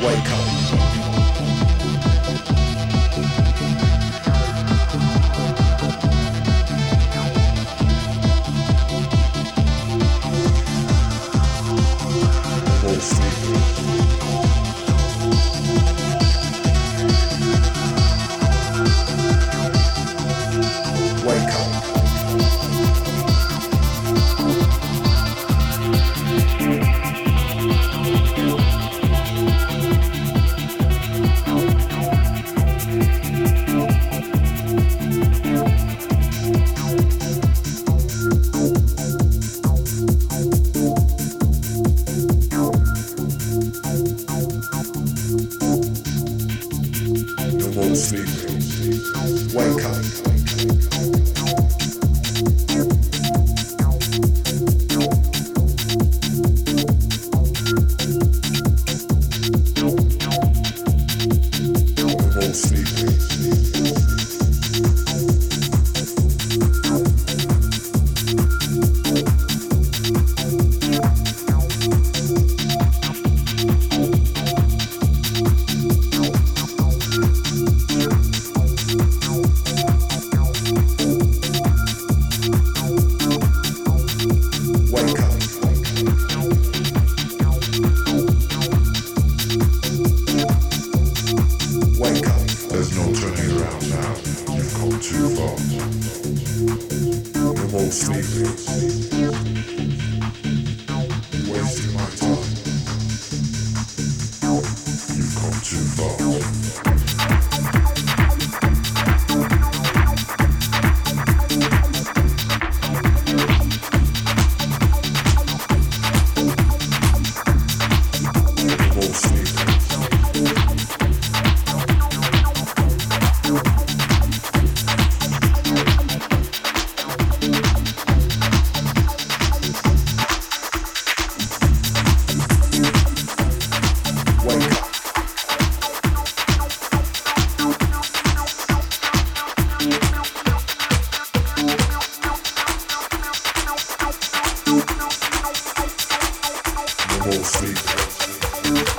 Wake up. No more sleeping. Wake up. Sleep. for free.